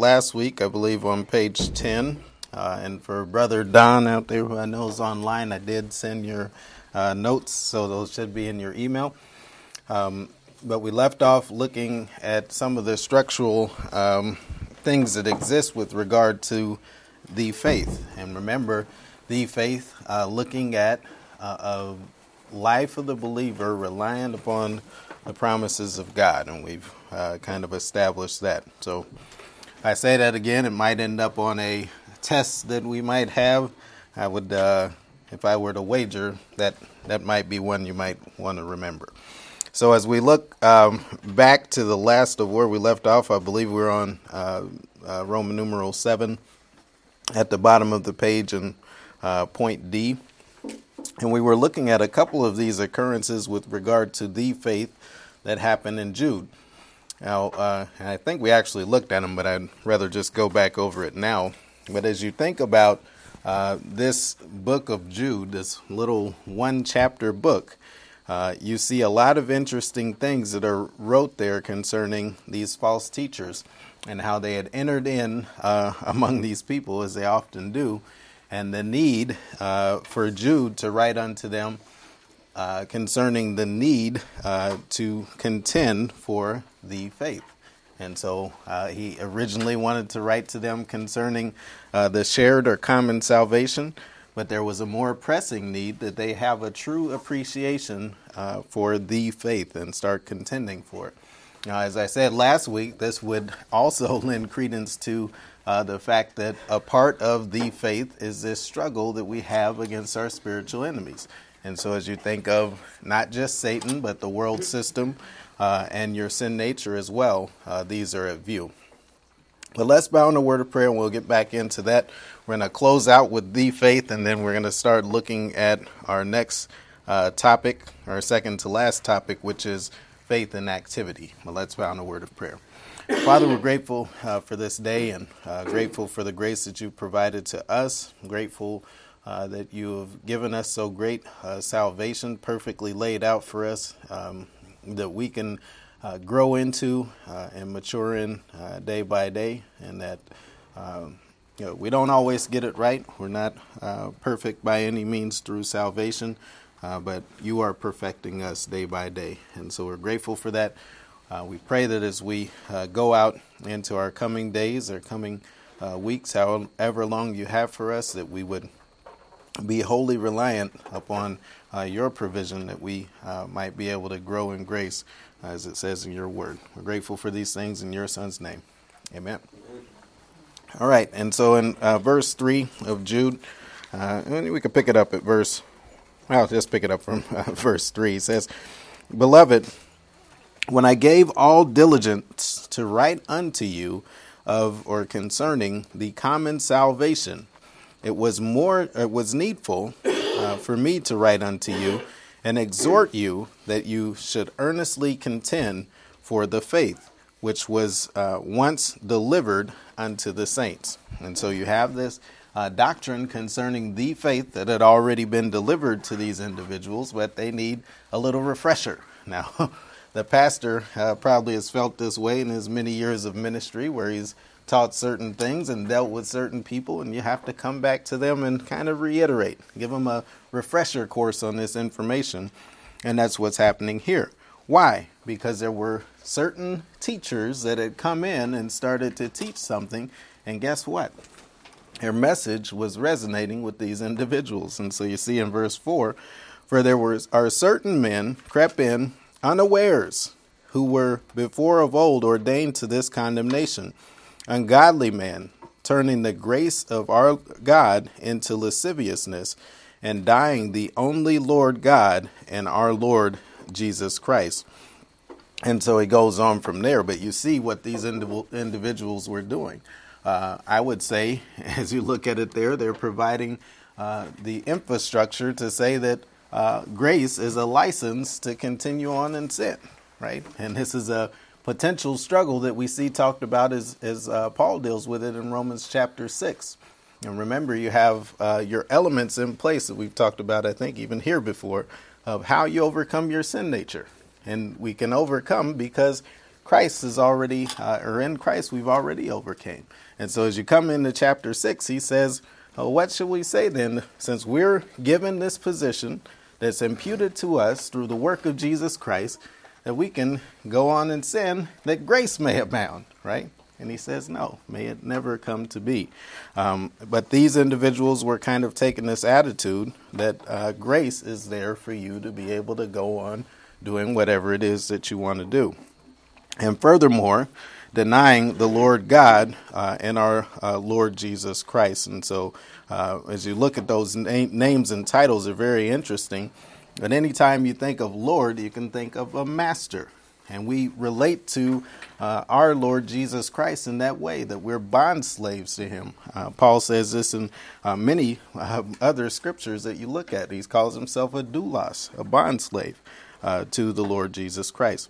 last week, I believe, on page 10. Uh, and for Brother Don out there who I know is online, I did send your uh, notes, so those should be in your email. Um, but we left off looking at some of the structural um, things that exist with regard to the faith. And remember, the faith, uh, looking at uh, a life of the believer reliant upon the promises of God. And we've uh, kind of established that. So I say that again, it might end up on a test that we might have. I would, uh, if I were to wager, that that might be one you might want to remember. So as we look um, back to the last of where we left off, I believe we're on uh, uh, Roman numeral seven at the bottom of the page in uh, point D. And we were looking at a couple of these occurrences with regard to the faith that happened in Jude. Now, uh, I think we actually looked at them, but I'd rather just go back over it now. But as you think about uh, this book of Jude, this little one chapter book, uh, you see a lot of interesting things that are wrote there concerning these false teachers and how they had entered in uh, among these people, as they often do, and the need uh, for Jude to write unto them uh, concerning the need uh, to contend for the faith. And so uh, he originally wanted to write to them concerning uh, the shared or common salvation, but there was a more pressing need that they have a true appreciation uh, for the faith and start contending for it. Now, as I said last week, this would also lend credence to uh, the fact that a part of the faith is this struggle that we have against our spiritual enemies. And so, as you think of not just Satan, but the world system uh, and your sin nature as well, uh, these are at view. But let's bow in a word of prayer and we'll get back into that. We're going to close out with the faith and then we're going to start looking at our next uh, topic, our second to last topic, which is faith and activity. But let's bow in a word of prayer. Father, we're grateful uh, for this day and uh, grateful for the grace that you've provided to us. grateful uh, that you have given us so great uh, salvation, perfectly laid out for us, um, that we can uh, grow into uh, and mature in uh, day by day, and that um, you know, we don't always get it right. We're not uh, perfect by any means through salvation, but you are perfecting us day by day, and so we're grateful for that. we pray that as we go out into our coming days or coming weeks, however long you have for us, that we would be wholly reliant upon uh, your provision that we uh, might be able to grow in grace, as it says in your word. We're grateful for these things in your son's name. Amen. All right, and so in uh, verse 3 of Jude, uh, we could pick it up at verse, I'll just pick it up from uh, verse 3. It says, Beloved, when I gave all diligence to write unto you of or concerning the common salvation, it was more it was needful uh, for me to write unto you and exhort you that you should earnestly contend for the faith which was uh, once delivered unto the saints. And so you have this uh, doctrine concerning the faith that had already been delivered to these individuals, but they need a little refresher. Now, the pastor uh, probably has felt this way in his many years of ministry, where he's taught certain things and dealt with certain people, and you have to come back to them and kind of reiterate, give them a refresher course on this information. And that's what's happening here. Why? Because there were certain teachers that had come in and started to teach something, and guess what? Their message was resonating with these individuals. And so you see in verse 4 For there were, are certain men crept in unawares, who were before of old ordained to this condemnation ungodly man, turning the grace of our God into lasciviousness, and dying the only Lord God and our Lord Jesus Christ. And so he goes on from there, but you see what these individuals were doing. Uh, I would say, as you look at it there, they're providing uh, the infrastructure to say that uh, grace is a license to continue on in sin, right? And this is a potential struggle that we see talked about as, as uh, Paul deals with it in Romans chapter 6. And remember, you have uh, your elements in place that we've talked about, I think, even here before, of how you overcome your sin nature. And we can overcome because Christ is already, uh, or in Christ, we've already overcame. And so as you come into chapter 6, he says, well, What should we say then? Since we're given this position that's imputed to us through the work of Jesus Christ, that we can go on and sin that grace may abound, right? And he says, no, may it never come to be. Um, but these individuals were kind of taking this attitude that uh, grace is there for you to be able to go on doing whatever it is that you want to do. And furthermore, denying the Lord God uh, and our uh, Lord Jesus Christ. And so, uh, as you look at those na- names and titles, they're very interesting. But anytime you think of Lord, you can think of a master. And we relate to uh, our Lord Jesus Christ in that way, that we're bond slaves to Him. Uh, Paul says this in uh, many uh, other scriptures that you look at. He calls himself a doulos, a bond slave uh, to the Lord Jesus Christ.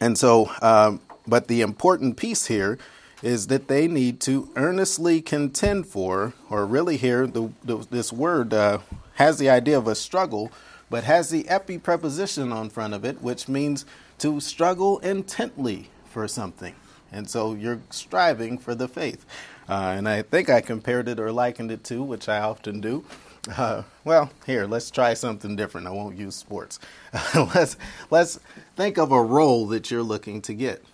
And so, um, but the important piece here is that they need to earnestly contend for, or really here, the, the, this word uh, has the idea of a struggle, but has the epi preposition on front of it, which means to struggle intently for something. And so you're striving for the faith. Uh, and I think I compared it or likened it to, which I often do. Uh, well, here, let's try something different. I won't use sports. let's, let's think of a role that you're looking to get.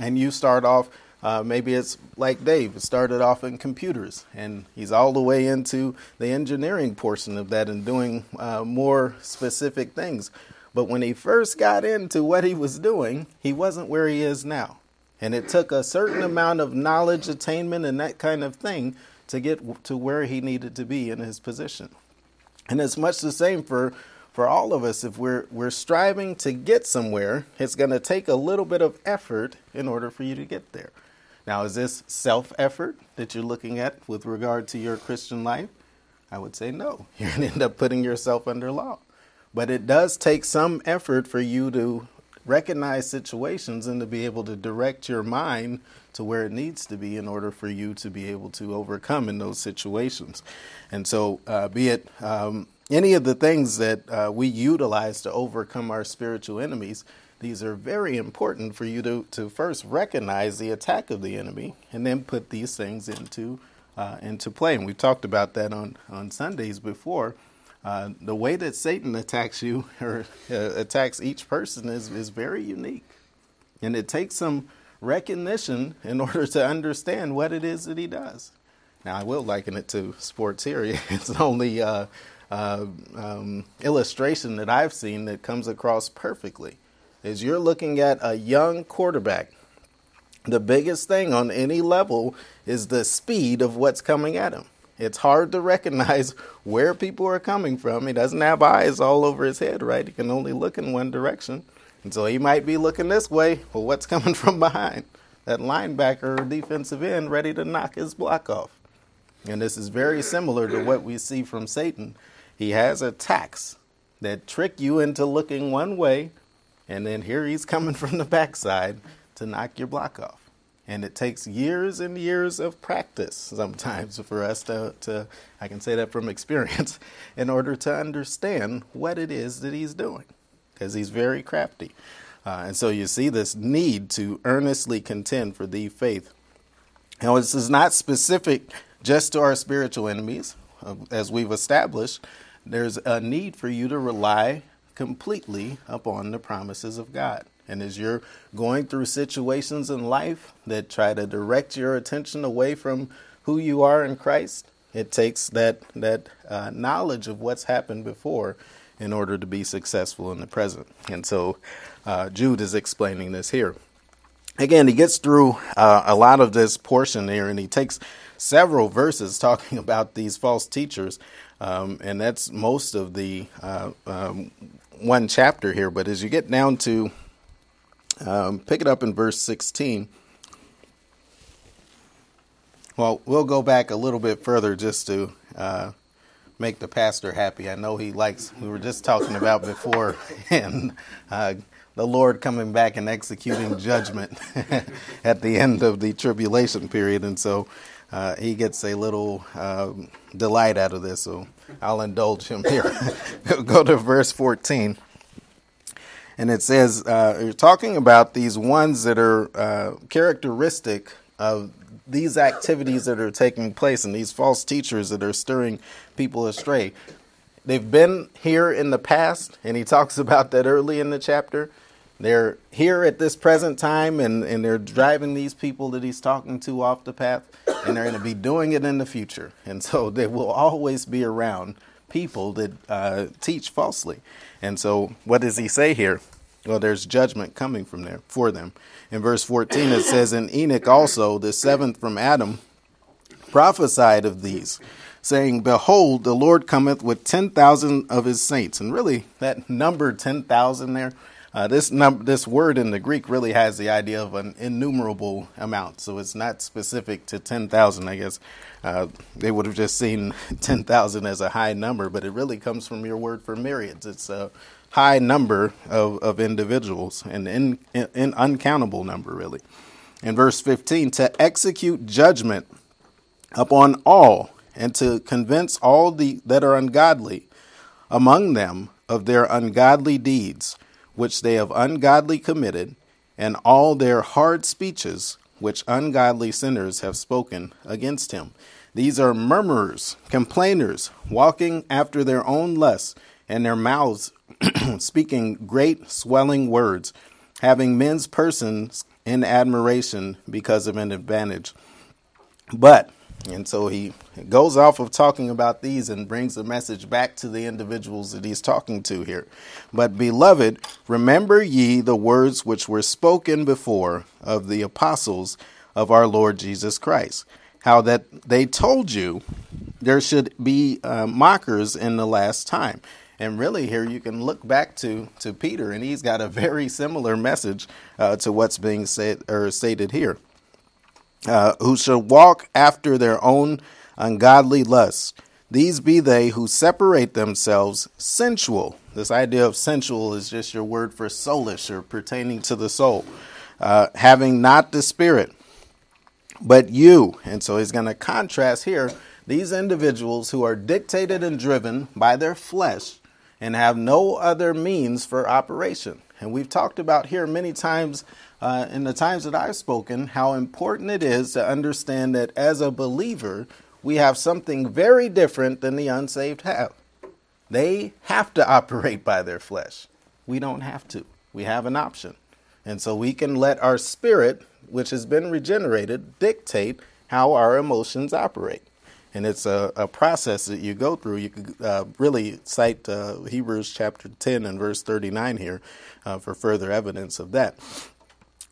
And you start off, uh, maybe it's like Dave, it started off in computers, and he's all the way into the engineering portion of that and doing uh, more specific things. But when he first got into what he was doing, he wasn't where he is now. And it took a certain amount of knowledge, attainment, and that kind of thing to get to where he needed to be in his position. And it's much the same for, for all of us. If we're, we're striving to get somewhere, it's going to take a little bit of effort in order for you to get there. Now, is this self effort that you're looking at with regard to your Christian life? I would say no. You're going to end up putting yourself under law. But it does take some effort for you to recognize situations and to be able to direct your mind to where it needs to be in order for you to be able to overcome in those situations. And so, uh, be it um, any of the things that uh, we utilize to overcome our spiritual enemies, these are very important for you to, to first recognize the attack of the enemy and then put these things into, uh, into play. And we've talked about that on, on Sundays before. Uh, the way that Satan attacks you or uh, attacks each person is, is very unique. And it takes some recognition in order to understand what it is that he does. Now, I will liken it to sports here. It's the only uh, uh, um, illustration that I've seen that comes across perfectly. Is you're looking at a young quarterback. The biggest thing on any level is the speed of what's coming at him. It's hard to recognize where people are coming from. He doesn't have eyes all over his head, right? He can only look in one direction. And so he might be looking this way, but what's coming from behind? That linebacker or defensive end ready to knock his block off. And this is very similar to what we see from Satan. He has attacks that trick you into looking one way, and then here he's coming from the backside to knock your block off. And it takes years and years of practice sometimes for us to, to, I can say that from experience, in order to understand what it is that he's doing, because he's very crafty. Uh, and so you see this need to earnestly contend for the faith. Now, this is not specific just to our spiritual enemies, uh, as we've established. There's a need for you to rely completely upon the promises of God. And as you're going through situations in life that try to direct your attention away from who you are in Christ, it takes that that uh, knowledge of what's happened before in order to be successful in the present. And so uh, Jude is explaining this here. Again, he gets through uh, a lot of this portion here, and he takes several verses talking about these false teachers, um, and that's most of the uh, um, one chapter here. But as you get down to um, pick it up in verse 16. Well, we'll go back a little bit further just to uh, make the pastor happy. I know he likes, we were just talking about before, and uh, the Lord coming back and executing judgment at the end of the tribulation period. And so uh, he gets a little um, delight out of this. So I'll indulge him here. go to verse 14. And it says, uh, you're talking about these ones that are uh, characteristic of these activities that are taking place and these false teachers that are stirring people astray. They've been here in the past, and he talks about that early in the chapter. They're here at this present time, and, and they're driving these people that he's talking to off the path, and they're going to be doing it in the future. And so they will always be around people that uh, teach falsely. And so, what does he say here? Well, there's judgment coming from there for them. In verse 14, it says, in Enoch also, the seventh from Adam, prophesied of these, saying, Behold, the Lord cometh with 10,000 of his saints. And really, that number 10,000 there, uh, this num- this word in the Greek really has the idea of an innumerable amount, so it's not specific to ten thousand. I guess uh, they would have just seen ten thousand as a high number, but it really comes from your word for myriads. It's a high number of, of individuals, an in, in, uncountable number, really. In verse fifteen, to execute judgment upon all, and to convince all the that are ungodly among them of their ungodly deeds which they have ungodly committed, and all their hard speeches which ungodly sinners have spoken against him. These are murmurers, complainers, walking after their own lusts, and their mouths speaking great swelling words, having men's persons in admiration because of an advantage. But and so he goes off of talking about these and brings the message back to the individuals that he's talking to here. But, beloved, remember ye the words which were spoken before of the apostles of our Lord Jesus Christ, how that they told you there should be uh, mockers in the last time. And really, here you can look back to, to Peter, and he's got a very similar message uh, to what's being said or stated here uh, who shall walk after their own ungodly lusts. These be they who separate themselves sensual. This idea of sensual is just your word for soulish or pertaining to the soul, uh, having not the spirit, but you. And so he's going to contrast here these individuals who are dictated and driven by their flesh and have no other means for operation. And we've talked about here many times uh, in the times that I've spoken how important it is to understand that as a believer, we have something very different than the unsaved have. They have to operate by their flesh. We don't have to. We have an option. And so we can let our spirit, which has been regenerated, dictate how our emotions operate. And it's a, a process that you go through. You could uh, really cite uh, Hebrews chapter 10 and verse 39 here uh, for further evidence of that.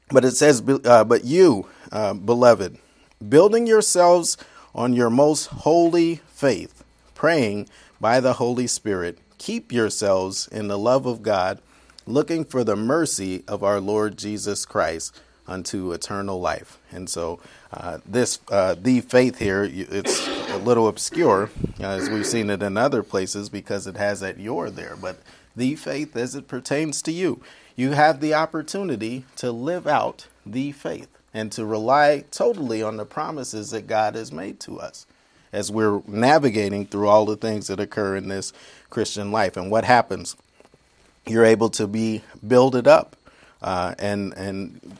But it says, uh, But you, uh, beloved, building yourselves on your most holy faith, praying by the Holy Spirit, keep yourselves in the love of God, looking for the mercy of our Lord Jesus Christ unto eternal life. And so, uh, this uh, the faith here, it's a little obscure, uh, as we've seen it in other places, because it has that "your" there. But the faith, as it pertains to you, you have the opportunity to live out the faith and to rely totally on the promises that God has made to us as we're navigating through all the things that occur in this Christian life. And what happens? You're able to be builded up uh, and and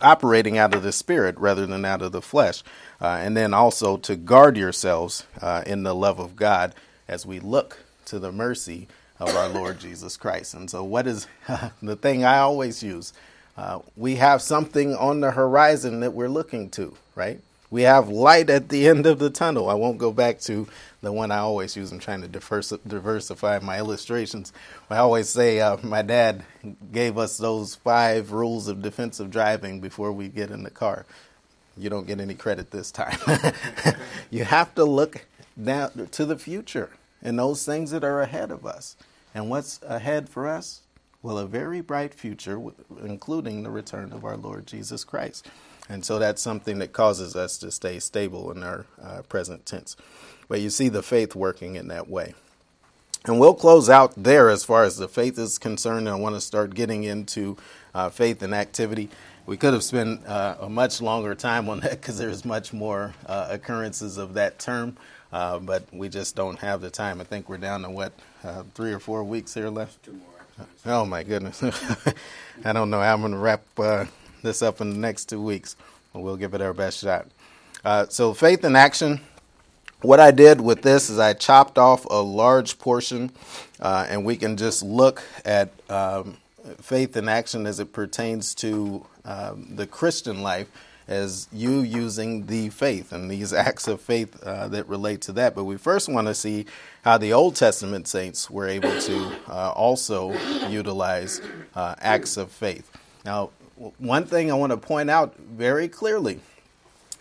operating out of the spirit rather than out of the flesh, uh, and then also to guard yourselves uh, in the love of God as we look to the mercy of our Lord Jesus Christ. And so, what is the thing I always use? Uh, we have something on the horizon that we're looking to, right? We have light at the end of the tunnel. I won't go back to the one I always use. I'm trying to diversify my illustrations. I always say uh, my dad gave us those five rules of defensive driving before we get in the car. You don't get any credit this time. you have to look down to the future and those things that are ahead of us. And what's ahead for us? Well, a very bright future, including the return of our Lord Jesus Christ. And so that's something that causes us to stay stable in our uh, present tense. But you see the faith working in that way. And we'll close out there as far as the faith is concerned. I want to start getting into uh, faith and activity. We could have spent uh, a much longer time on that because there's much more uh, occurrences of that term. Uh, but we just don't have the time. I think we're down to what uh, three or four weeks here left. Two more. Oh my goodness. I don't know how I'm going to wrap uh, this up in the next two weeks, but we'll give it our best shot. Uh, so, faith in action. What I did with this is I chopped off a large portion, uh, and we can just look at um, faith in action as it pertains to um, the Christian life as you using the faith and these acts of faith uh, that relate to that. But we first want to see how the Old Testament saints were able to uh, also utilize uh, acts of faith. Now, one thing I want to point out very clearly,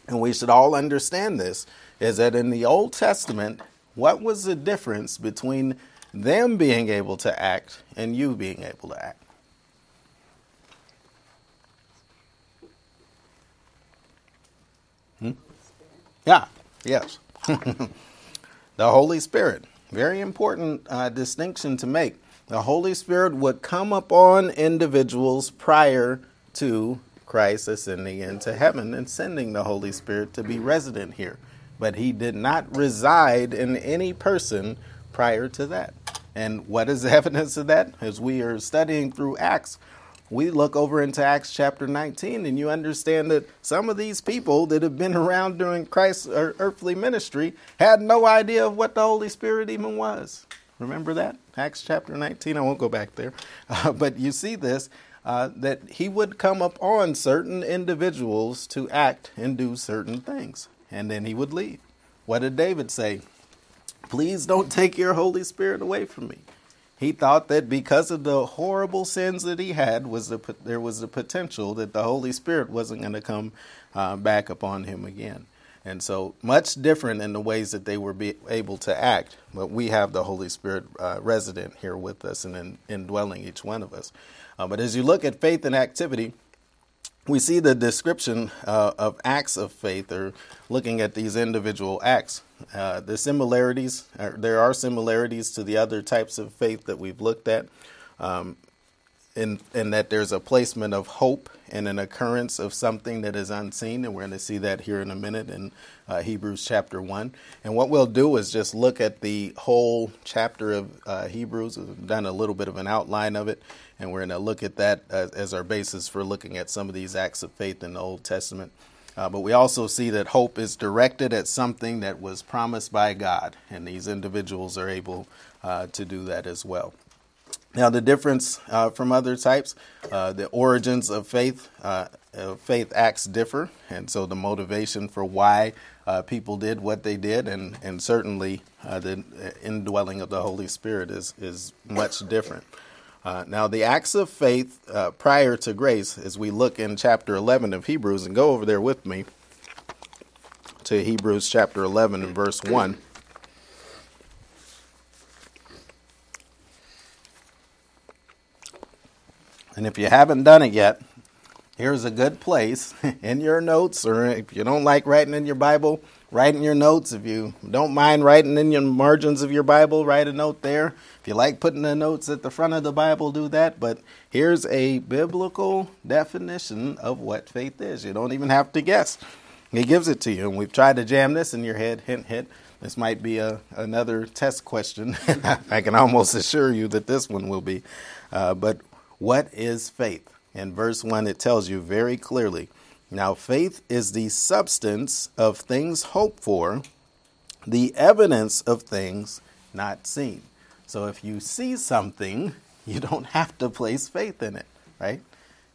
and we should all understand this, is that in the Old Testament, what was the difference between them being able to act and you being able to act? Yeah, yes. the Holy Spirit. Very important uh, distinction to make. The Holy Spirit would come upon individuals prior to Christ ascending into heaven and sending the Holy Spirit to be resident here. But he did not reside in any person prior to that. And what is the evidence of that? As we are studying through Acts, we look over into Acts chapter 19 and you understand that some of these people that have been around during Christ's earthly ministry had no idea of what the Holy Spirit even was. Remember that? Acts chapter 19. I won't go back there. Uh, but you see this uh, that he would come upon certain individuals to act and do certain things, and then he would leave. What did David say? Please don't take your Holy Spirit away from me. He thought that because of the horrible sins that he had, was the, there was the potential that the Holy Spirit wasn't going to come uh, back upon him again. And so, much different in the ways that they were able to act. But we have the Holy Spirit uh, resident here with us and in, indwelling each one of us. Uh, but as you look at faith and activity, we see the description uh, of acts of faith or looking at these individual acts. Uh, the similarities, uh, there are similarities to the other types of faith that we've looked at, um, in, in that there's a placement of hope and an occurrence of something that is unseen. And we're going to see that here in a minute in uh, Hebrews chapter 1. And what we'll do is just look at the whole chapter of uh, Hebrews. We've done a little bit of an outline of it and we're going to look at that as, as, our basis for looking at some of these acts of faith in the Old Testament. Uh, but we also see that hope is directed at something that was promised by God, and these individuals are able uh, to do that as well. Now, the difference uh, from other types, uh, the origins of faith, uh, faith acts differ, and so the motivation for why uh, people did what they did, and, and certainly the indwelling of the Holy Spirit is, is much different. Uh, now, the acts of faith uh, prior to grace, as we look in chapter 11 of Hebrews, and go over there with me to Hebrews chapter 11 and verse 1. And if you haven't done it yet, here's a good place in your notes, or if you don't like writing in your Bible, write in your notes. If you don't mind writing in your margins of your Bible, write a note there. If you like putting the notes at the front of the Bible, do that. But here's a biblical definition of what faith is. You don't even have to guess. He gives it to you. And we've tried to jam this in your head. Hint, hint. This might be a, another test question. I can almost assure you that this one will be. Uh, but what is faith? In verse 1, it tells you very clearly. Now, faith is the substance of things hoped for, the evidence of things not seen. So if you see something, you don't have to place faith in it, right?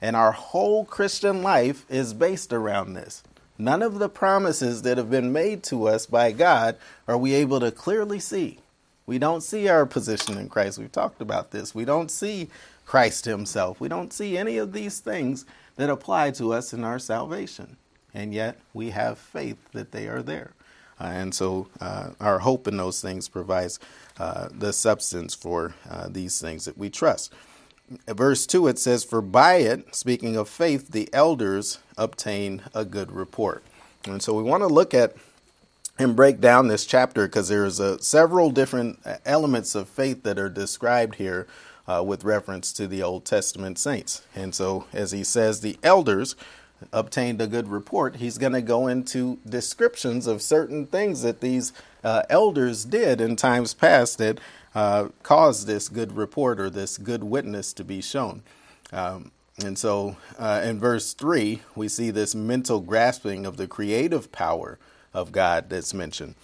And our whole Christian life is based around this. None of the promises that have been made to us by God are we able to clearly see. We don't see our position in Christ. We've talked about this. We don't see Christ Himself. We don't see any of these things that apply to us in our salvation. And yet we have faith that they are there. Uh, and so uh, our hope in those things provides uh, the substance for uh, these things that we trust. Verse 2 it says, For by it, speaking of faith, the elders obtain a good report. And so we want to look at and break down this chapter because there's uh, several different elements of faith that are described here uh, with reference to the Old Testament saints. And so, as he says, the elders obtained a good report, he's going to go into descriptions of certain things that these uh, elders did in times past that uh, cause this good report or this good witness to be shown. Um, and so uh, in verse 3, we see this mental grasping of the creative power of God that's mentioned.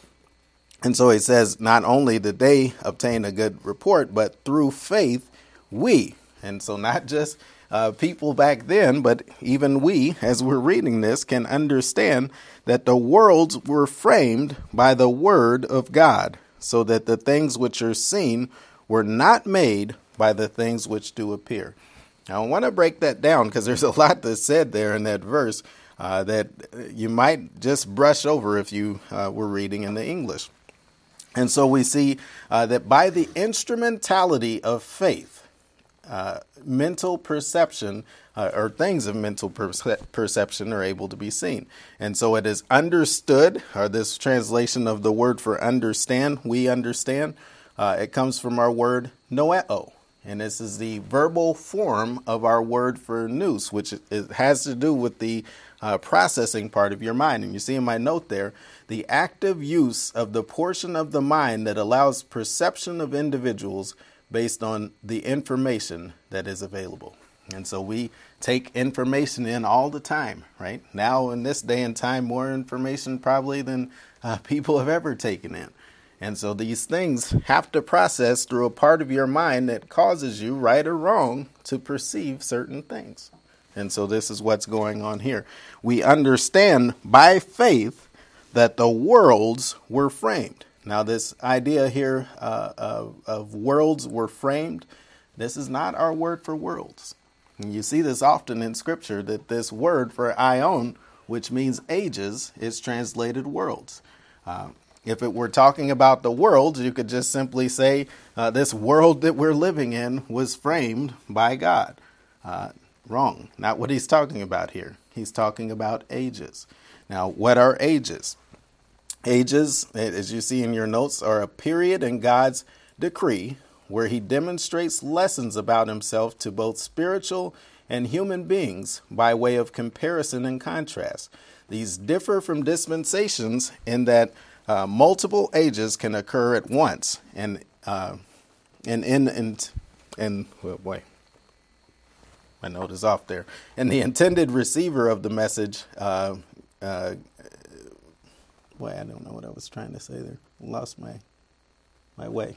And so he says, not only did they obtain a good report, but through faith, we. And so not just uh, people back then, but even we, as we're reading this, can understand that the worlds were framed by the word of God, so that the things which are seen were not made by the things which do appear. Now, I want to break that down because there's a lot that's said there in that verse uh, that you might just brush over if you uh, were reading in the English. And so we see uh, that by the instrumentality of faith, uh, mental perception uh, or things of mental perce- perception are able to be seen. And so it is understood, or this translation of the word for understand, we understand, uh, it comes from our word noeo. And this is the verbal form of our word for nous, which it has to do with the uh, processing part of your mind. And you see in my note there, the active use of the portion of the mind that allows perception of individuals based on the information that is available. And so we take information in all the time, right? Now, in this day and time, more information probably than uh, people have ever taken in. And so these things have to process through a part of your mind that causes you, right or wrong, to perceive certain things. And so this is what's going on here. We understand by faith that the worlds were framed. Now, this idea here uh, of, of worlds were framed, this is not our word for worlds. And you see this often in Scripture that this word for aion, which means ages, is translated worlds. Uh, if it were talking about the world, you could just simply say, uh, This world that we're living in was framed by God. Uh, wrong. Not what he's talking about here. He's talking about ages. Now, what are ages? Ages, as you see in your notes, are a period in God's decree where he demonstrates lessons about himself to both spiritual and human beings by way of comparison and contrast. These differ from dispensations in that uh, multiple ages can occur at once, and uh, and in and and well, boy, my note is off there. And the intended receiver of the message, uh, uh, boy, I don't know what I was trying to say there. Lost my my way.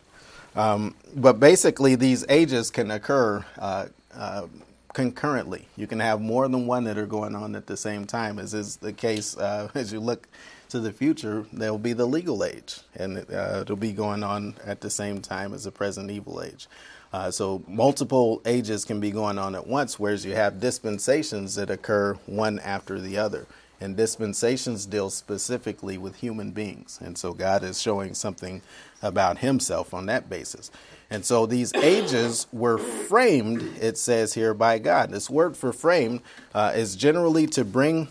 Um, but basically, these ages can occur uh, uh, concurrently. You can have more than one that are going on at the same time, as is the case uh, as you look to the future, there will be the legal age, and uh, it'll be going on at the same time as the present evil age. Uh, so multiple ages can be going on at once, whereas you have dispensations that occur one after the other. And dispensations deal specifically with human beings. And so God is showing something about himself on that basis. And so these ages were framed, it says here, by God. This word for framed uh, is generally to bring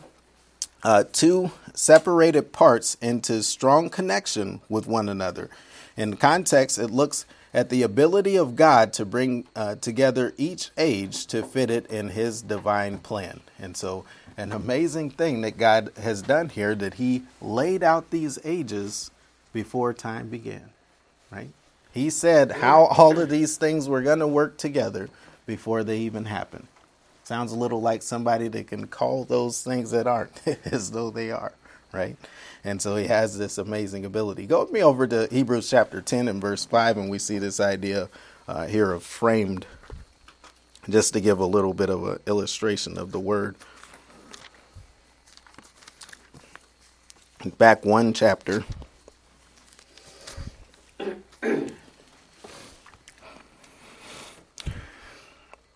uh, two separated parts into strong connection with one another. In context, it looks at the ability of God to bring uh, together each age to fit it in His divine plan. And so, an amazing thing that God has done here that He laid out these ages before time began, right? He said how all of these things were going to work together before they even happened. Sounds a little like somebody that can call those things that aren't as though they are, right? And so he has this amazing ability. Go with me over to Hebrews chapter 10 and verse 5, and we see this idea uh, here of framed, just to give a little bit of an illustration of the word. Back one chapter.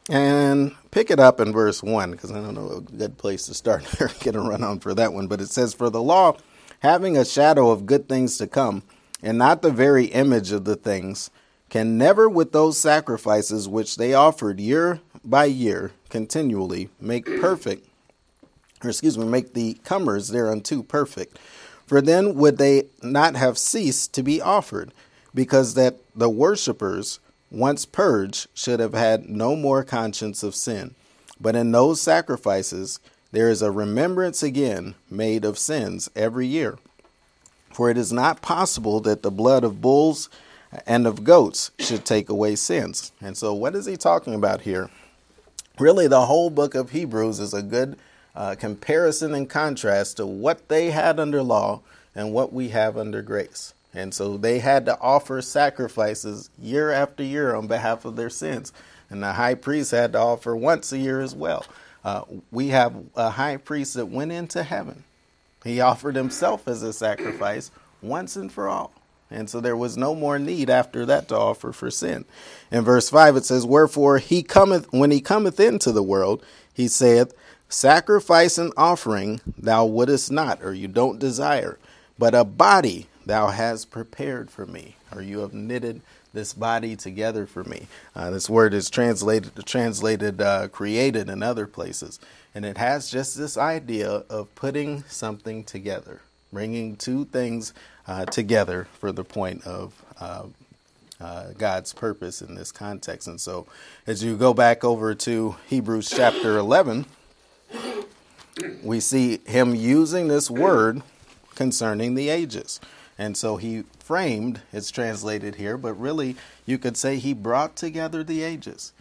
And pick it up in verse 1 because I don't know a good place to start a run on for that one. But it says, For the law, having a shadow of good things to come, and not the very image of the things, can never, with those sacrifices which they offered year by year continually, make perfect, or excuse me, make the comers thereunto perfect. For then would they not have ceased to be offered, because that the worshippers once purged, should have had no more conscience of sin. But in those sacrifices, there is a remembrance again made of sins every year. For it is not possible that the blood of bulls and of goats should take away sins. And so, what is he talking about here? Really, the whole book of Hebrews is a good uh, comparison and contrast to what they had under law and what we have under grace. And so they had to offer sacrifices year after year on behalf of their sins. And the high priest had to offer once a year as well. Uh, we have a high priest that went into heaven. He offered himself as a sacrifice once and for all. And so there was no more need after that to offer for sin. In verse 5 it says, Wherefore he cometh, when he cometh into the world, he saith, Sacrifice and offering thou wouldest not, or you don't desire, but a body thou hast prepared for me, or you have knitted this body together for me. Uh, this word is translated translated uh, created in other places, and it has just this idea of putting something together, bringing two things uh, together for the point of uh, uh, God's purpose in this context. And so, as you go back over to Hebrews chapter 11, we see him using this word concerning the ages. And so he framed, it's translated here, but really you could say he brought together the ages.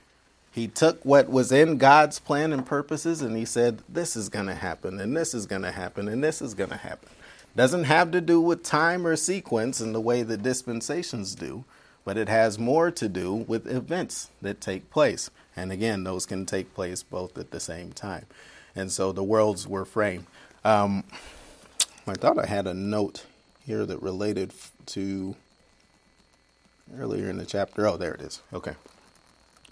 He took what was in God's plan and purposes and he said, This is going to happen, and this is going to happen, and this is going to happen. Doesn't have to do with time or sequence in the way the dispensations do, but it has more to do with events that take place. And again, those can take place both at the same time. And so the worlds were framed. Um, I thought I had a note here that related to earlier in the chapter. Oh, there it is. Okay.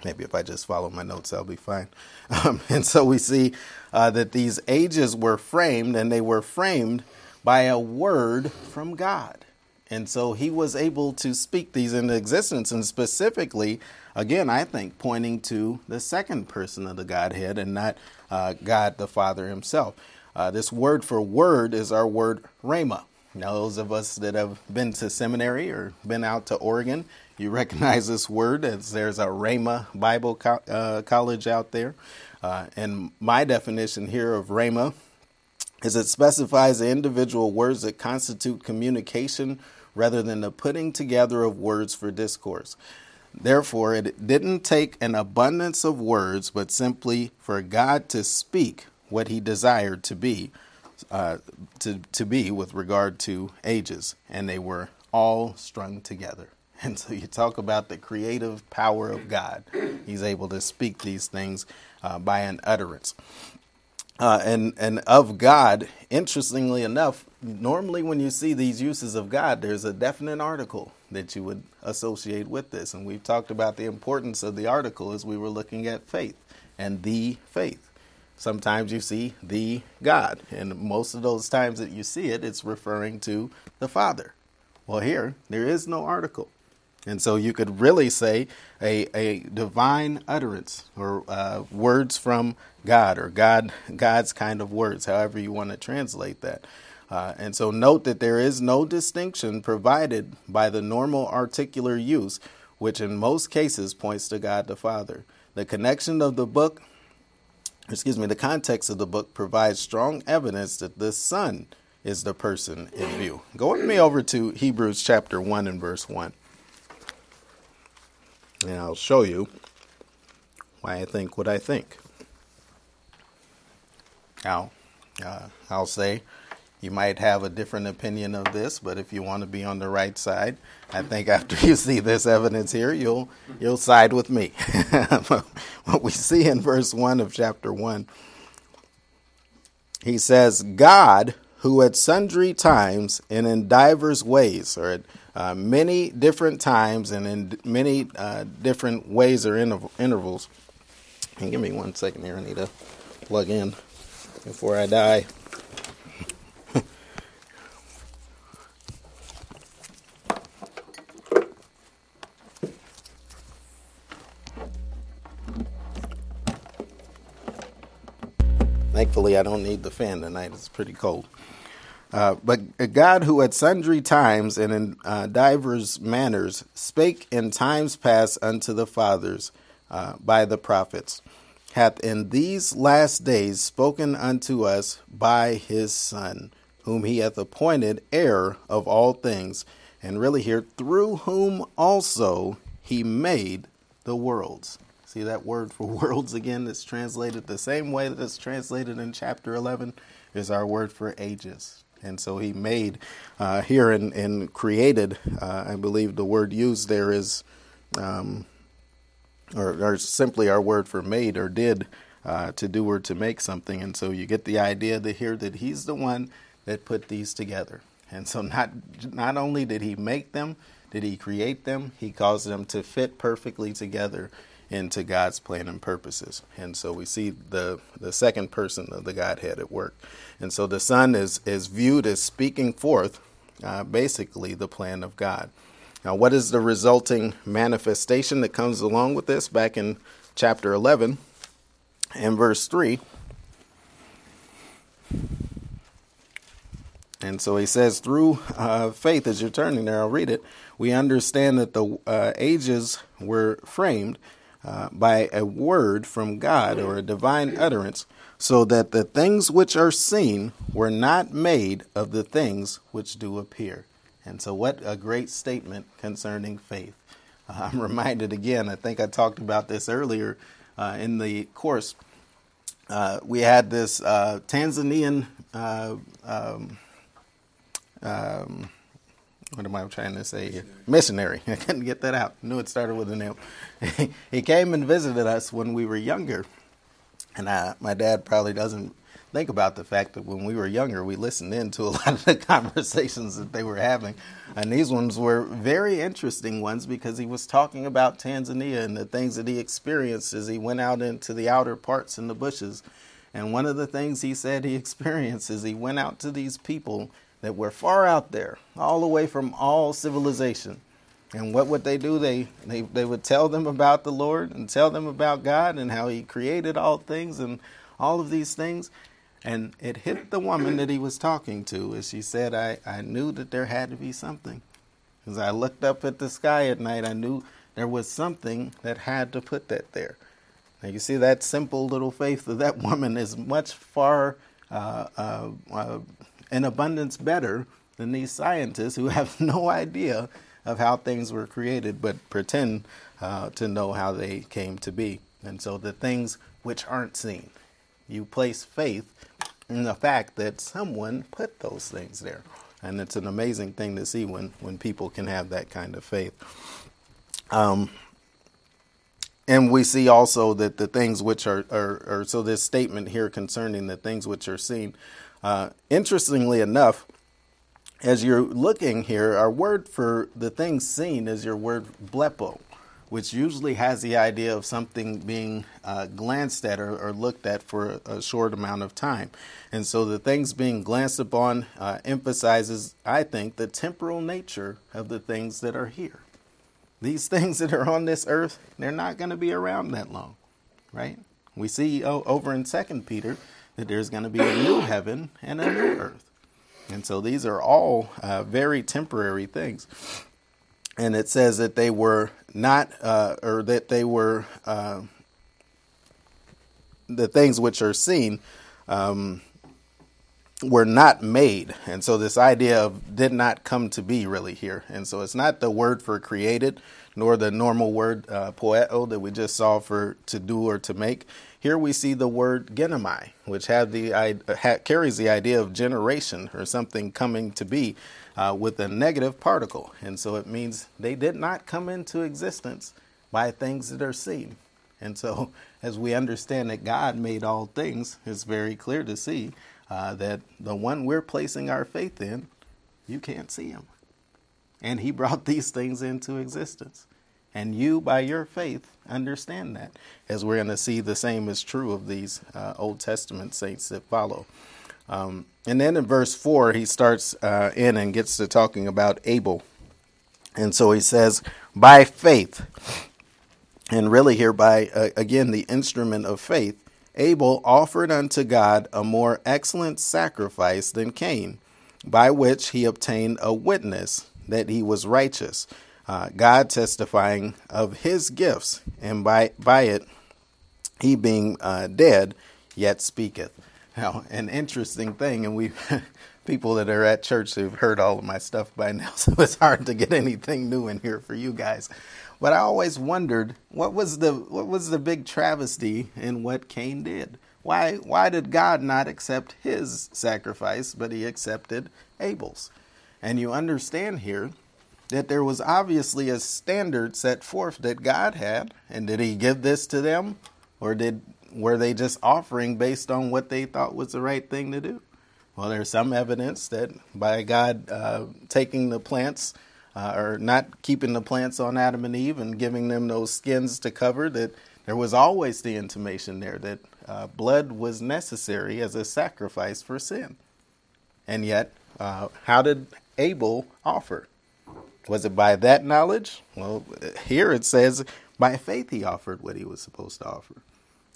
Maybe if I just follow my notes, I'll be fine. Um, and so we see uh, that these ages were framed, and they were framed by a word from God. And so he was able to speak these into existence, and specifically, again, I think pointing to the second person of the Godhead and not uh, God the Father himself. Uh, this word for word is our word rhema. Now, those of us that have been to seminary or been out to Oregon, you recognize this word as there's a Rhema Bible co- uh, College out there. Uh, and my definition here of Rhema is it specifies the individual words that constitute communication rather than the putting together of words for discourse. Therefore, it didn't take an abundance of words, but simply for God to speak what he desired to be uh, to, to be with regard to ages, and they were all strung together. And so you talk about the creative power of God. He's able to speak these things uh, by an utterance. Uh, and and of God, interestingly enough, normally when you see these uses of God, there's a definite article that you would associate with this. And we've talked about the importance of the article as we were looking at faith and the faith. Sometimes you see the God, and most of those times that you see it, it's referring to the Father. Well, here, there is no article. And so you could really say a, a divine utterance or uh, words from God or God God's kind of words, however you want to translate that. Uh, and so note that there is no distinction provided by the normal articular use, which in most cases points to God the Father. The connection of the book excuse me, the context of the book provides strong evidence that the Son is the person in view. Go with me over to Hebrews chapter 1 and verse 1. And I'll show you why I think what I think. Now, uh, I'll say you might have a different opinion of this, but if you want to be on the right side, I think after you see this evidence here, you'll you'll side with me. what we see in verse 1 of chapter 1, he says, God, who at sundry times and in divers ways, or at uh, many different times and in many uh, different ways or interv- intervals. And give me one second here, I need to plug in before I die. Thankfully, I don't need the fan tonight. It's pretty cold. Uh, but a God who at sundry times and in uh, divers manners spake in times past unto the fathers uh, by the prophets, hath in these last days spoken unto us by his Son, whom he hath appointed heir of all things, and really here, through whom also he made the worlds. See that word for worlds again that's translated the same way that it's translated in chapter 11 is our word for ages. And so he made uh, here and, and created, uh, I believe the word used there is, um, or, or, simply our word for made or did, uh, to do or to make something. And so you get the idea that here that he's the one that put these together. And so not not only did he make them, did he create them, he caused them to fit perfectly together into God's plan and purposes. And so we see the the second person of the Godhead at work. And so the Son is is viewed as speaking forth uh, basically the plan of God. Now, what is the resulting manifestation that comes along with this? Back in chapter 11 and verse 3. And so he says, through uh, faith, as you're turning there, I'll read it. We understand that the uh, ages were framed uh, by a word from God or a divine utterance, so that the things which are seen were not made of the things which do appear. And so, what a great statement concerning faith. I'm reminded again, I think I talked about this earlier uh, in the course. Uh, we had this uh, Tanzanian. Um, um, what am I trying to say? Missionary. I couldn't get that out. Knew it started with an M. he came and visited us when we were younger, and I, my dad probably doesn't think about the fact that when we were younger, we listened in to a lot of the conversations that they were having, and these ones were very interesting ones because he was talking about Tanzania and the things that he experienced as he went out into the outer parts in the bushes. And one of the things he said he experienced is he went out to these people that were far out there, all the way from all civilization. And what would they do? They, they they would tell them about the Lord and tell them about God and how He created all things and all of these things. And it hit the woman that he was talking to as she said, I, I knew that there had to be something. As I looked up at the sky at night, I knew there was something that had to put that there. Now you see that simple little faith of that woman is much far uh, uh, uh, in abundance better than these scientists who have no idea of how things were created but pretend uh, to know how they came to be. And so the things which aren't seen, you place faith in the fact that someone put those things there. And it's an amazing thing to see when, when people can have that kind of faith. Um, and we see also that the things which are, are, are, so this statement here concerning the things which are seen uh, interestingly enough, as you're looking here, our word for the thing seen is your word blepo, which usually has the idea of something being uh, glanced at or, or, looked at for a short amount of time. And so the things being glanced upon uh, emphasizes, I think, the temporal nature of the things that are here. These things that are on this earth, they're not going to be around that long, right? We see oh, over in Second Peter that there's going to be a new heaven and a new earth. And so these are all uh, very temporary things. And it says that they were not, uh, or that they were uh, the things which are seen um, were not made. And so this idea of did not come to be really here. And so it's not the word for created, nor the normal word uh, poeo that we just saw for to do or to make. Here we see the word genomai, which the, carries the idea of generation or something coming to be uh, with a negative particle. And so it means they did not come into existence by things that are seen. And so, as we understand that God made all things, it's very clear to see uh, that the one we're placing our faith in, you can't see him. And he brought these things into existence. And you, by your faith, understand that, as we're going to see the same is true of these uh, Old Testament saints that follow. Um, and then in verse 4, he starts uh, in and gets to talking about Abel. And so he says, by faith, and really here by, uh, again, the instrument of faith, Abel offered unto God a more excellent sacrifice than Cain, by which he obtained a witness that he was righteous uh, God testifying of his gifts, and by, by it, he being uh, dead, yet speaketh. Now, an interesting thing, and we've people that are at church who've heard all of my stuff by now, so it's hard to get anything new in here for you guys. But I always wondered what was the what was the big travesty in what Cain did. Why why did God not accept his sacrifice, but he accepted Abel's? And you understand here that there was obviously a standard set forth that God had, and did he give this to them or did were they just offering based on what they thought was the right thing to do? Well, there's some evidence that by God uh, taking the plants uh, or not keeping the plants on Adam and Eve and giving them those skins to cover, that there was always the intimation there that uh, blood was necessary as a sacrifice for sin. And yet, uh, how did Abel offer? Was it by that knowledge? Well, here it says by faith he offered what he was supposed to offer.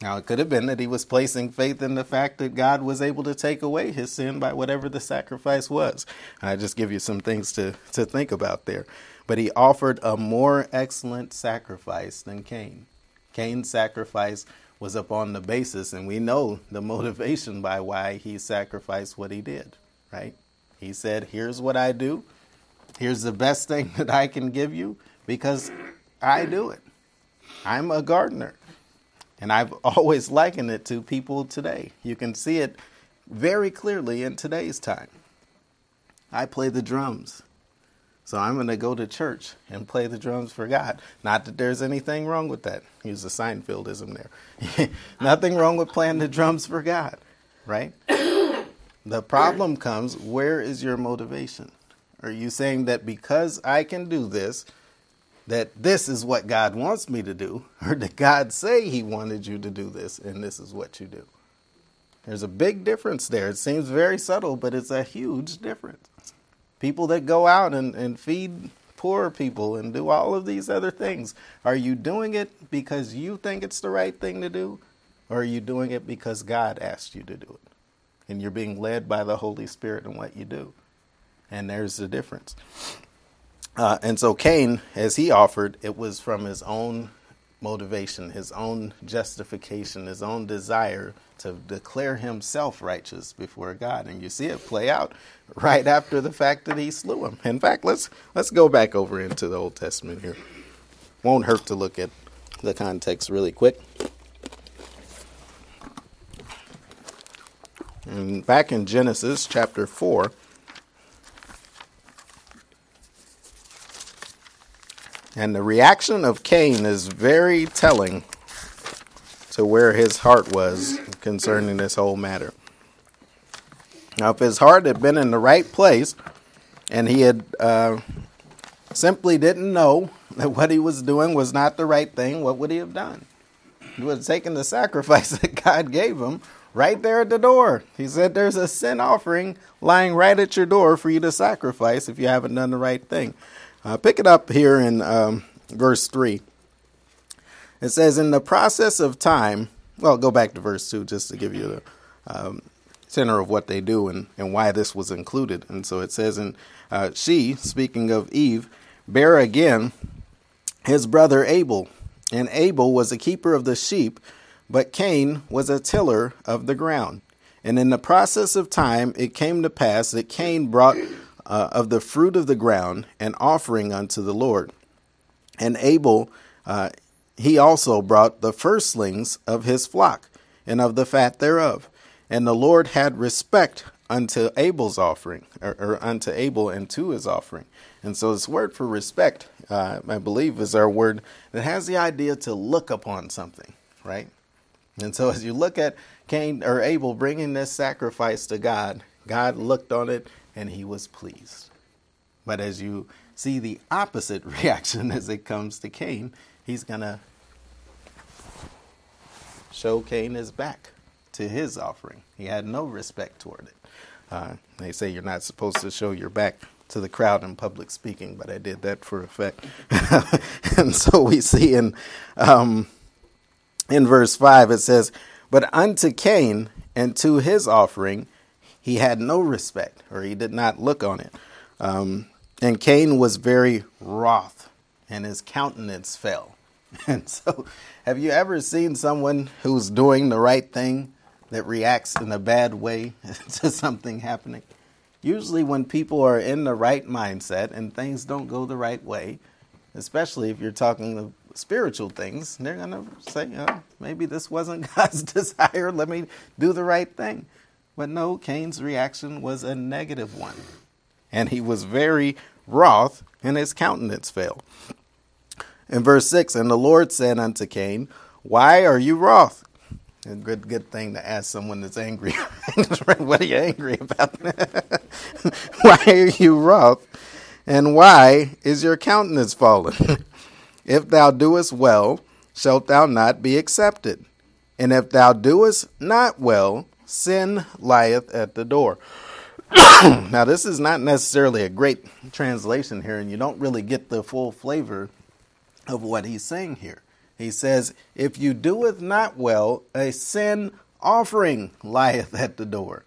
Now, it could have been that he was placing faith in the fact that God was able to take away his sin by whatever the sacrifice was. I just give you some things to, to think about there. But he offered a more excellent sacrifice than Cain. Cain's sacrifice was upon the basis, and we know the motivation by why he sacrificed what he did, right? He said, Here's what I do. Here's the best thing that I can give you because I do it. I'm a gardener. And I've always likened it to people today. You can see it very clearly in today's time. I play the drums. So I'm going to go to church and play the drums for God. Not that there's anything wrong with that. Use the Seinfeldism there. Nothing wrong with playing the drums for God, right? the problem comes where is your motivation? Are you saying that because I can do this, that this is what God wants me to do, or did God say He wanted you to do this and this is what you do? There's a big difference there. It seems very subtle, but it's a huge difference. People that go out and, and feed poor people and do all of these other things, are you doing it because you think it's the right thing to do, or are you doing it because God asked you to do it? And you're being led by the Holy Spirit in what you do. And there's the difference. Uh, and so Cain, as he offered, it was from his own motivation, his own justification, his own desire to declare himself righteous before God. And you see it play out right after the fact that he slew him. In fact, let's let's go back over into the Old Testament here. Won't hurt to look at the context really quick. And back in Genesis chapter 4, And the reaction of Cain is very telling to where his heart was concerning this whole matter. Now, if his heart had been in the right place and he had uh, simply didn't know that what he was doing was not the right thing, what would he have done? He would have taken the sacrifice that God gave him right there at the door. He said, There's a sin offering lying right at your door for you to sacrifice if you haven't done the right thing. Uh, pick it up here in um, verse 3. It says, In the process of time, well, go back to verse 2 just to give you the um, center of what they do and, and why this was included. And so it says, And uh, she, speaking of Eve, bare again his brother Abel. And Abel was a keeper of the sheep, but Cain was a tiller of the ground. And in the process of time, it came to pass that Cain brought uh, of the fruit of the ground, an offering unto the Lord. And Abel, uh, he also brought the firstlings of his flock and of the fat thereof. And the Lord had respect unto Abel's offering, or, or unto Abel and to his offering. And so this word for respect, uh, I believe, is our word that has the idea to look upon something, right? And so as you look at Cain or Abel bringing this sacrifice to God, God looked on it and he was pleased. But as you see the opposite reaction as it comes to Cain, he's going to show Cain his back to his offering. He had no respect toward it. Uh, they say you're not supposed to show your back to the crowd in public speaking, but I did that for effect. and so we see in um, in verse five it says, "But unto Cain and to his offering he had no respect, or he did not look on it. Um, and Cain was very wroth, and his countenance fell. And so, have you ever seen someone who's doing the right thing that reacts in a bad way to something happening? usually when people are in the right mindset and things don't go the right way, especially if you're talking of spiritual things, they're going to say, oh, maybe this wasn't God's desire. Let me do the right thing. But no, Cain's reaction was a negative one. And he was very wroth, and his countenance fell. In verse 6, and the Lord said unto Cain, Why are you wroth? A good, good thing to ask someone that's angry. what are you angry about? why are you wroth? And why is your countenance fallen? if thou doest well, shalt thou not be accepted. And if thou doest not well, sin lieth at the door. now, this is not necessarily a great translation here, and you don't really get the full flavor of what he's saying here. He says, If you doeth not well, a sin offering lieth at the door.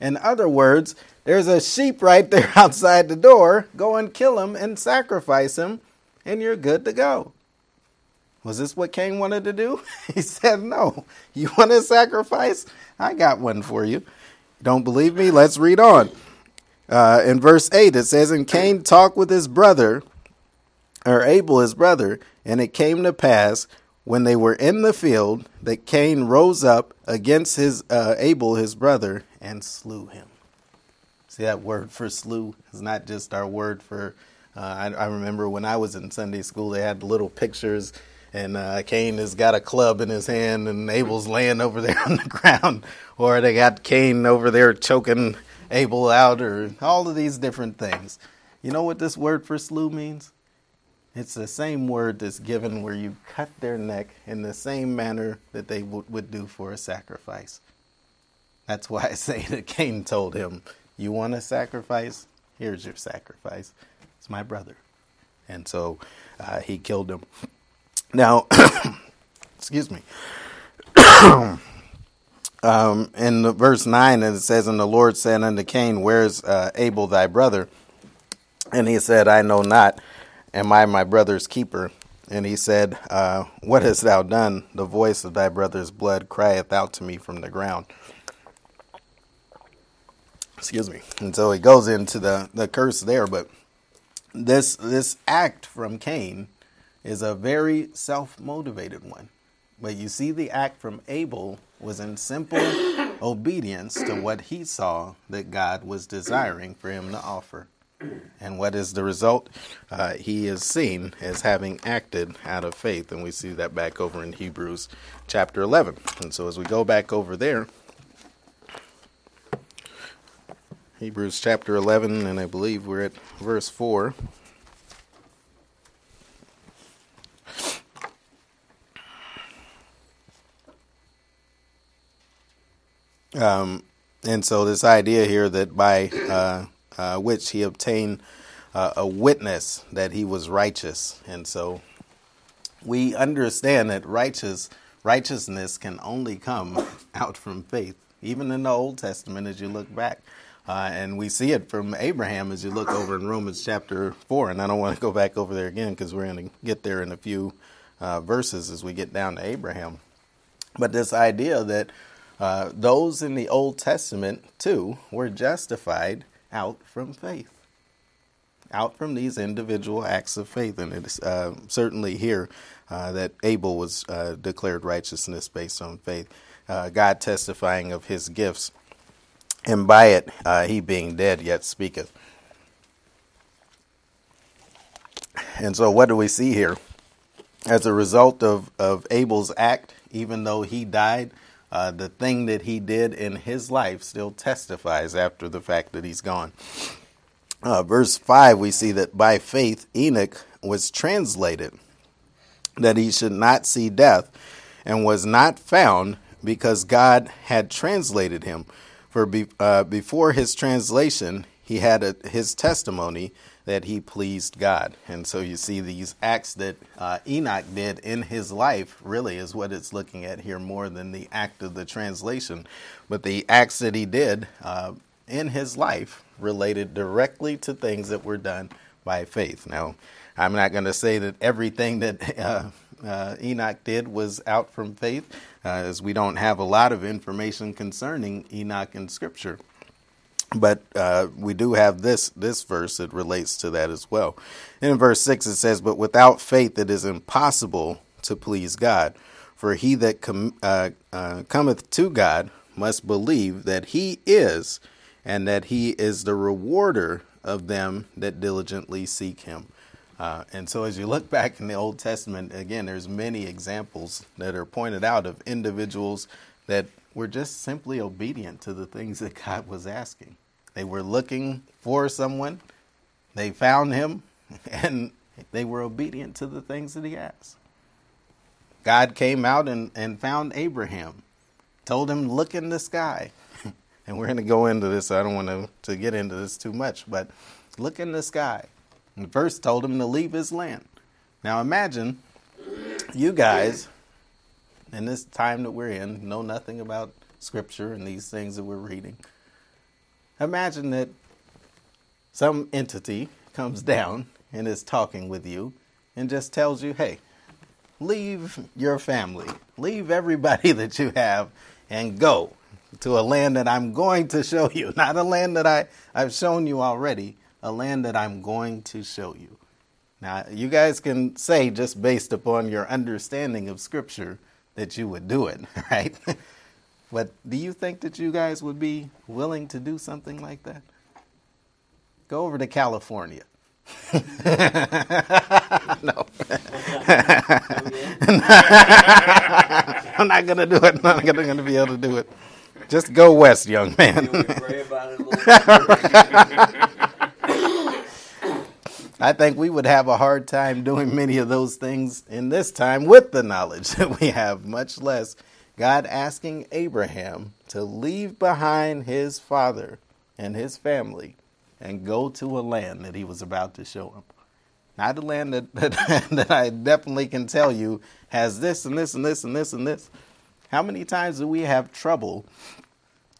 In other words, there's a sheep right there outside the door. Go and kill him and sacrifice him, and you're good to go. Was this what Cain wanted to do? he said, No. You want a sacrifice? I got one for you. Don't believe me? Let's read on. Uh, in verse 8, it says, And Cain talked with his brother, or Abel his brother, and it came to pass when they were in the field that Cain rose up against his uh, Abel his brother and slew him. See that word for slew is not just our word for. Uh, I, I, remember when I was in Sunday school, they had little pictures, and uh, Cain has got a club in his hand, and Abel's laying over there on the ground, or they got Cain over there choking Abel out, or all of these different things. You know what this word for slew means? It's the same word that's given where you cut their neck in the same manner that they w- would do for a sacrifice. That's why I say that Cain told him, You want a sacrifice? Here's your sacrifice. It's my brother. And so uh, he killed him. Now, excuse me. um, in the verse 9, it says, And the Lord said unto Cain, Where's uh, Abel thy brother? And he said, I know not. Am I my brother's keeper? And he said, uh, What hast thou done? The voice of thy brother's blood crieth out to me from the ground. Excuse me. And so he goes into the, the curse there, but this this act from Cain is a very self motivated one. But you see, the act from Abel was in simple obedience to what he saw that God was desiring for him to offer. And what is the result? Uh, he is seen as having acted out of faith. And we see that back over in Hebrews chapter 11. And so as we go back over there, Hebrews chapter 11, and I believe we're at verse 4. Um, and so this idea here that by uh, uh, which he obtained uh, a witness that he was righteous. And so we understand that righteous righteousness can only come out from faith, even in the Old Testament as you look back. Uh, and we see it from Abraham as you look over in Romans chapter 4. And I don't want to go back over there again because we're going to get there in a few uh, verses as we get down to Abraham. But this idea that uh, those in the Old Testament, too, were justified out from faith, out from these individual acts of faith. And it's uh, certainly here uh, that Abel was uh, declared righteousness based on faith, uh, God testifying of his gifts, and by it he being dead yet speaketh. And so, what do we see here? As a result of, of Abel's act, even though he died, uh, the thing that he did in his life still testifies after the fact that he's gone. Uh, verse 5, we see that by faith Enoch was translated, that he should not see death, and was not found because God had translated him. For be, uh, before his translation, he had a, his testimony that he pleased God. And so you see these acts that uh, Enoch did in his life really is what it's looking at here more than the act of the translation. But the acts that he did uh, in his life related directly to things that were done by faith. Now, I'm not going to say that everything that uh, uh, Enoch did was out from faith, uh, as we don't have a lot of information concerning Enoch in Scripture. But uh, we do have this this verse that relates to that as well. And in verse six it says, "But without faith it is impossible to please God, for he that com- uh, uh, cometh to God must believe that He is, and that He is the rewarder of them that diligently seek Him." Uh, and so, as you look back in the Old Testament, again, there's many examples that are pointed out of individuals that were just simply obedient to the things that God was asking. They were looking for someone, they found him, and they were obedient to the things that he asked. God came out and, and found Abraham, told him, Look in the sky. and we're going to go into this. I don't want to, to get into this too much, but look in the sky. And first told him to leave his land. Now imagine you guys in this time that we're in know nothing about scripture and these things that we're reading. Imagine that some entity comes down and is talking with you and just tells you, hey, leave your family, leave everybody that you have, and go to a land that I'm going to show you. Not a land that I, I've shown you already, a land that I'm going to show you. Now, you guys can say, just based upon your understanding of Scripture, that you would do it, right? but do you think that you guys would be willing to do something like that? Go over to California. no. I'm not going to do it. I'm not going to be able to do it. Just go west, young man. I think we would have a hard time doing many of those things in this time with the knowledge that we have, much less God asking Abraham to leave behind his father and his family and go to a land that he was about to show him. Not a land that, that, that I definitely can tell you has this and this and this and this and this. How many times do we have trouble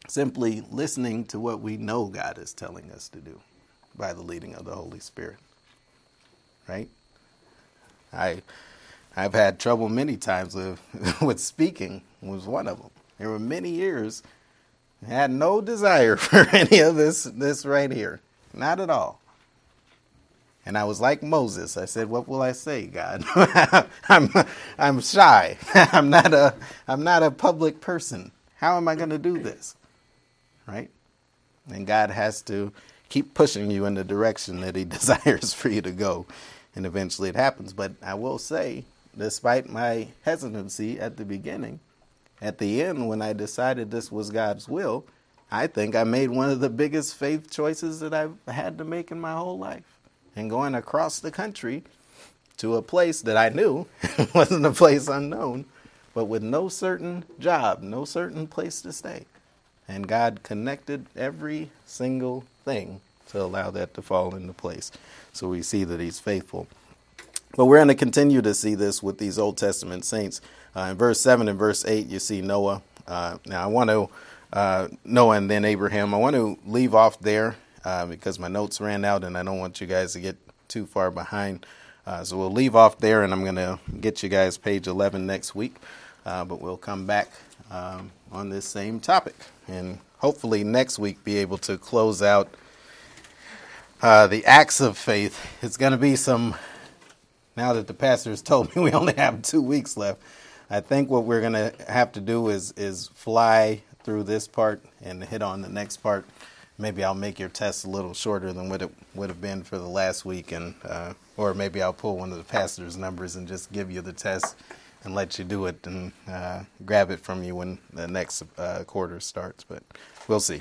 simply listening to what we know God is telling us to do by the leading of the Holy Spirit? Right? I I've had trouble many times with with speaking was one of them. There were many years I had no desire for any of this this right here. Not at all. And I was like Moses. I said, "What will I say, God? I'm I'm shy. I'm not a I'm not a public person. How am I going to do this?" Right? And God has to keep pushing you in the direction that he desires for you to go, and eventually it happens. But I will say, despite my hesitancy at the beginning, at the end when I decided this was God's will, I think I made one of the biggest faith choices that I've had to make in my whole life. And going across the country to a place that I knew wasn't a place unknown, but with no certain job, no certain place to stay. And God connected every single thing to allow that to fall into place. So we see that He's faithful. But we're going to continue to see this with these Old Testament saints. Uh, in verse 7 and verse 8, you see Noah. Uh, now, I want to uh, Noah and then Abraham. I want to leave off there uh, because my notes ran out and I don't want you guys to get too far behind. Uh, so we'll leave off there and I'm going to get you guys page 11 next week. Uh, but we'll come back um, on this same topic and hopefully next week be able to close out uh, the acts of faith. It's going to be some, now that the pastor has told me we only have two weeks left. I think what we're going to have to do is is fly through this part and hit on the next part. Maybe I'll make your test a little shorter than what it would have been for the last week, and uh, or maybe I'll pull one of the pastor's numbers and just give you the test and let you do it and uh, grab it from you when the next uh, quarter starts. But we'll see.